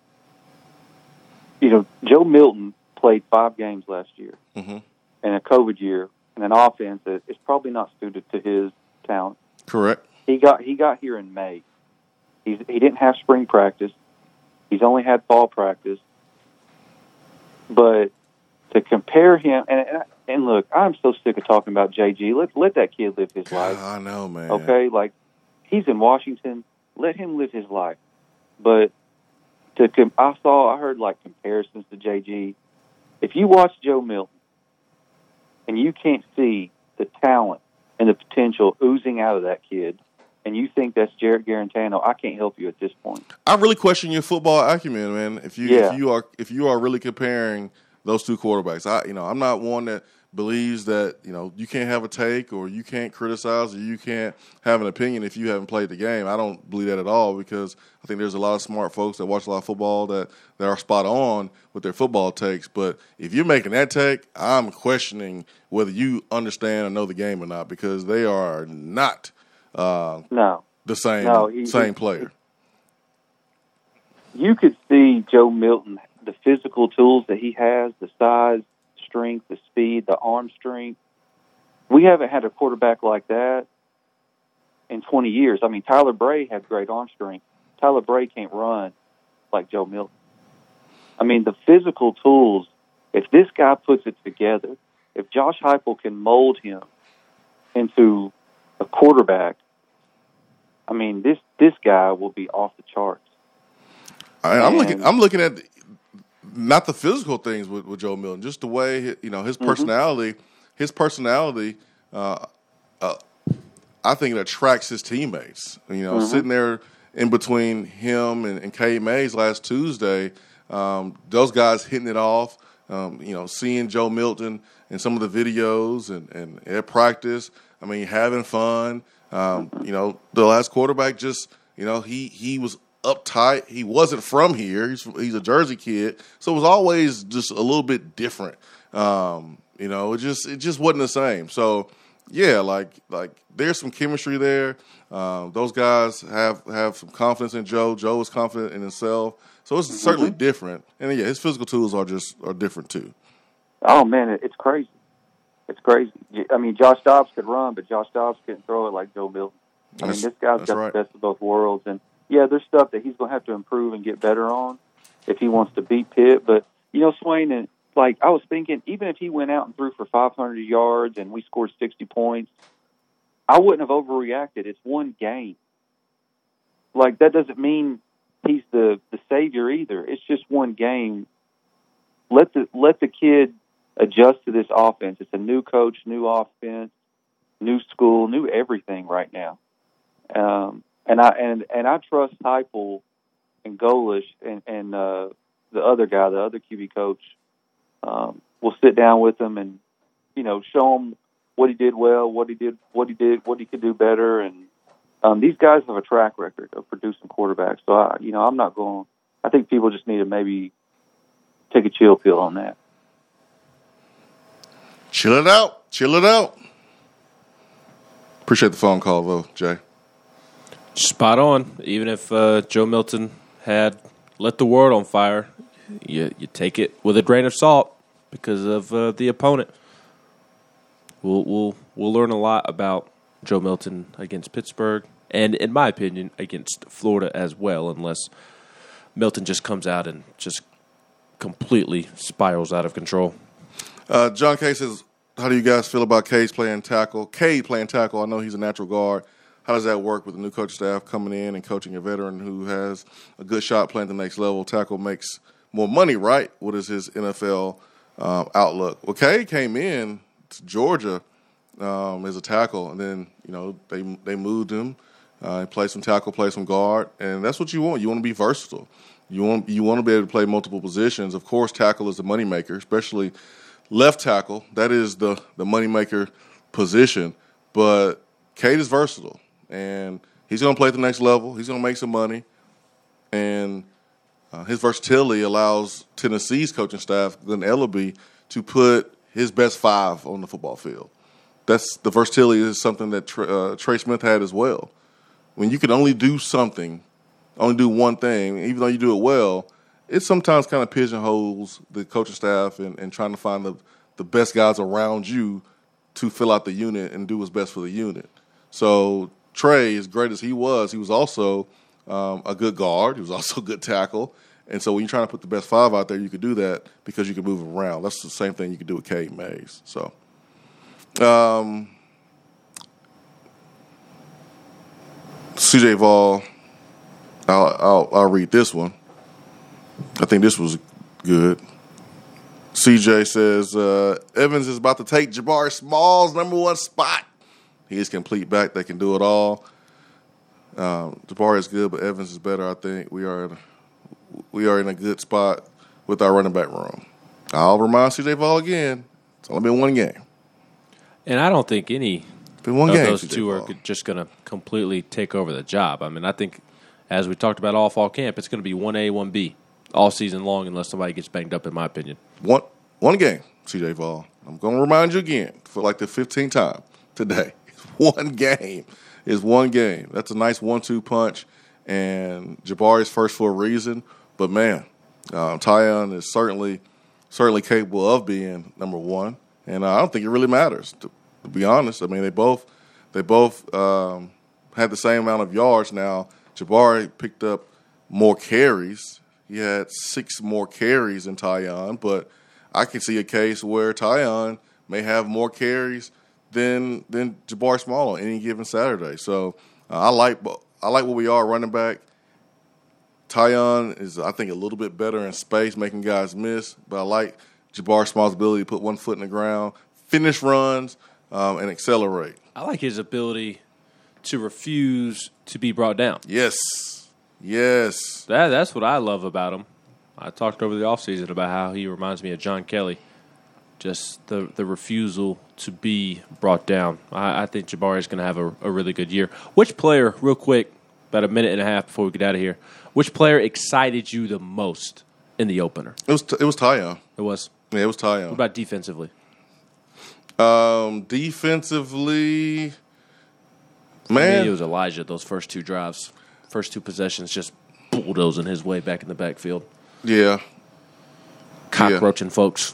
you know, Joe Milton played five games last year Mhm. in a COVID year and an offense that is probably not suited to his talent. Correct. He got he got here in May. He's, he didn't have spring practice. He's only had fall practice. But to compare him and and, and look, I'm so sick of talking about JG. Let let that kid live his life. I know, man. Okay, like he's in Washington. Let him live his life. But to com- I saw, I heard like comparisons to JG. If you watch Joe Milton and you can't see the talent and the potential oozing out of that kid, and you think that's Jarrett Guarantano, I can't help you at this point. I really question your football acumen, man. If you Yeah. if you are if you are really comparing those two quarterbacks, I you know I'm not one that believes that you know you can't have a take or you can't criticize or you can't have an opinion if you haven't played the game. I don't believe that at all because I think there's a lot of smart folks that watch a lot of football that that are spot on with their football takes. But if you're making that take, I'm questioning whether you understand or know the game or not because they are not uh, No, the same No, he- same he- player. you could see Joe Milton, the physical tools that he has, the size, strength, the speed, the arm strength. We haven't had a quarterback like that in 20 years. I mean, Tyler Bray had great arm strength. Tyler Bray can't run like Joe Milton. I mean, the physical tools, if this guy puts it together, if Josh Heupel can mold him into a quarterback, I mean, this this guy will be off the charts. I, I'm looking. I'm looking at not the physical things with, with Joe Milton, just the way you know his Mm-hmm. personality. His personality, uh, uh, I think it attracts his teammates. You know, Mm-hmm. sitting there in between him and, and Cade Mays last Tuesday, um, those guys hitting it off. Um, you know, seeing Joe Milton in some of the videos and, and at practice. I mean, having fun. Um, you know, the last quarterback just, you know, he he was uptight. He wasn't from here. He's he's a Jersey kid, so it was always just a little bit different. Um, you know, it just it just wasn't the same. So yeah, like like there's some chemistry there. Um, those guys have have some confidence in Joe. Joe is confident in himself. So it's certainly different. And yeah, his physical tools are just are different too. Oh man, it's crazy. It's crazy. I mean, Josh Dobbs could run, but Josh Dobbs couldn't throw it like Joe Milton. I That's- mean, this guy's got right. the best of both worlds, and yeah, there's stuff that he's going to have to improve and get better on if he wants to beat Pitt. But you know, Swain, and like I was thinking, even if he went out and threw for 500 yards and we scored 60 points, I wouldn't have overreacted. It's one game. Like that doesn't mean he's the the savior either. It's just one game. Let the let the kid adjust to this offense. It's a new coach, new offense, new school, new everything right now. Um, and I and and I trust Heupel and Golesh and and uh, the other guy, the other QB coach. Um, will sit down with him and you know show him what he did well, what he did, what he did, what he could do better, and um, these guys have a track record of producing quarterbacks. So I, you know, I'm not going. I think people just need to maybe take a chill pill on that. Chill it out. Chill it out. Appreciate the phone call though, Jay. Spot on. Even if uh, Joe Milton had lit the world on fire, you you take it with a grain of salt because of uh, the opponent. we'll we'll we'll learn a lot about Joe Milton against Pittsburgh, and in my opinion, against Florida as well, unless Milton just comes out and just completely spirals out of control. Uh, John K says, "How do you guys feel about Cage playing tackle? Cade playing tackle. I know he's a natural guard. How does that work with the new coach staff coming in and coaching a veteran who has a good shot playing the next level? Tackle makes more money, right? What is his NFL um, outlook? Well, Cade came in to Georgia um, as a tackle, and then you know they they moved him. Uh, play some tackle, play some guard, and that's what you want. You want to be versatile. You want you want to be able to play multiple positions. Of course, tackle is the moneymaker, especially left tackle. That is the the moneymaker position. But Cade is versatile, and he's going to play at the next level. He's going to make some money, and uh, his versatility allows Tennessee's coaching staff, Glen Elarbee, to put his best five on the football field. That's the versatility is something that uh, Trey Smith had as well. When you can only do something, only do one thing, even though you do it well, it sometimes kind of pigeonholes the coaching staff and, and trying to find the, the best guys around you to fill out the unit and do what's best for the unit. So Trey, as great as he was, he was also um, a good guard. He was *laughs* also a good tackle. And so when you're trying to put the best five out there, you could do that because you can move around. That's the same thing you could do with Cade Mays. So, um, CJ Vol, I'll, I'll, I'll read this one. I think this was good. CJ says uh, Evans is about to take Jabari Small's number one spot. He is complete back They can do it all. Um, Jabari is good, but Evans is better. I think we are in, we are in a good spot with our running back room. I'll remind CJ Vol again. It's only been one game. And I don't think any been one of game, those CJ two are just going to completely take over the job. I mean, I think as we talked about all fall camp, it's going to be one A, one B all season long, unless somebody gets banged up. In my opinion, One one game, CJ Vol. I'm going to remind you again for like the 15th time today. *laughs* One game is one game. That's a nice one-two punch, and Jabari's first for a reason. But man, um, Tiyon is certainly certainly capable of being number one, and I don't think it really matters. To, to be honest, I mean they both they both um, had the same amount of yards. Now Jabari picked up more carries. He had six more carries than Tiyon, but I can see a case where Tiyon may have more carries than than Jabari Small on any given Saturday. So uh, I like I like what we are running back. Tiyon is I think a little bit better in space, making guys miss, but I like Jabari Small's ability to put one foot in the ground, finish runs, um, and accelerate. I like his ability to refuse to be brought down. Yes, yes. That that's what I love about him. I talked over the offseason about how he reminds me of John Kelly. Just the the refusal to be brought down. I, I think Jabari is going to have a, a really good year. Which player, real quick, about a minute and a half before we get out of here, which player excited you the most in the opener? It was it was Tiyon. It was. Yeah, it was Tiyon. What about defensively? Um, defensively, man, it was Elijah. Those first two drives, first two possessions, just bulldozing his way back in the backfield, yeah, cockroaching folks.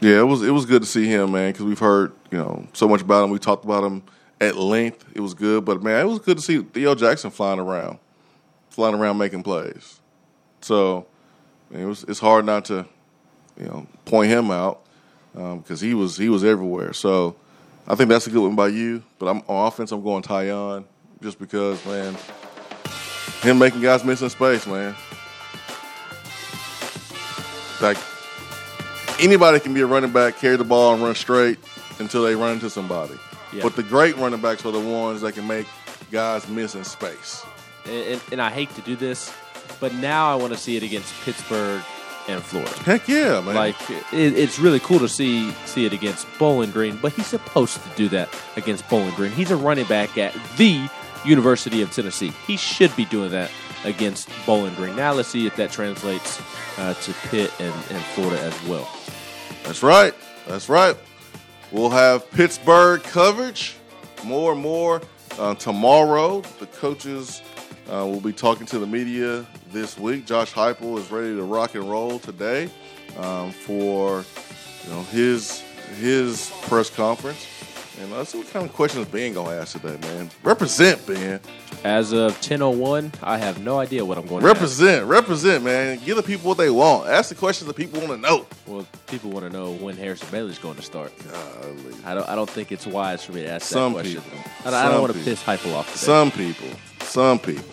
yeah. It was it was good to see him, man, because we've heard you know so much about him. We talked about him at length. It was good, but man, it was good to see Theo Jackson flying around, flying around making plays. So man, it was it's hard not to you know point him out um, because he was he was everywhere. So I think that's a good one by you. But I'm on offense. I'm going Tiyon just because man, him making guys miss in space, man. Like anybody can be a running back, carry the ball and run straight until they run into somebody. Yeah. But the great running backs are the ones that can make guys miss in space. and, and, and I hate to do this, but now I want to see it against Pittsburgh and Florida. Heck yeah, man. Like it, it's really cool to see see it against Bowling Green, but he's supposed to do that against Bowling Green. He's a running back at the University of Tennessee. He should be doing that against Bowling Green. Now let's see if that translates uh, to Pitt and, and Florida as well. That's right. That's right. We'll have Pittsburgh coverage more and more uh, tomorrow. The coaches uh, will be talking to the media this week. Josh Heupel is ready to rock and roll today um, for you know his his press conference. And let's see what kind of questions Ben gonna ask today, man. Represent, Ben. As of 10:01, I have no idea what I'm going to Represent, represent, man. Give the people what they want. Ask the questions that people want to know. ask. Well, people want to know when Harrison Bailey's going to start. Golly. I don't. I don't think it's wise for me to ask Some that question. people. I don't, I Some don't want to people. piss Heupel off today. Some people, some people.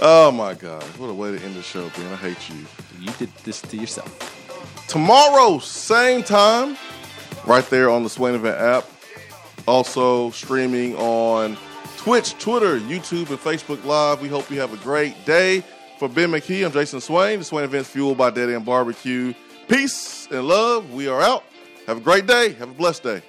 Oh my God, what a way to end the show, Ben. I hate you. you did this to yourself. Tomorrow, same time, right there on the Swain Event app. Also streaming on Twitch, Twitter, YouTube, and Facebook Live. We hope you have a great day. For Ben McKee, I'm Jason Swain. The Swain Event's fueled by Dead End Barbecue. Peace and love. We are out. Have a great day. Have a blessed day.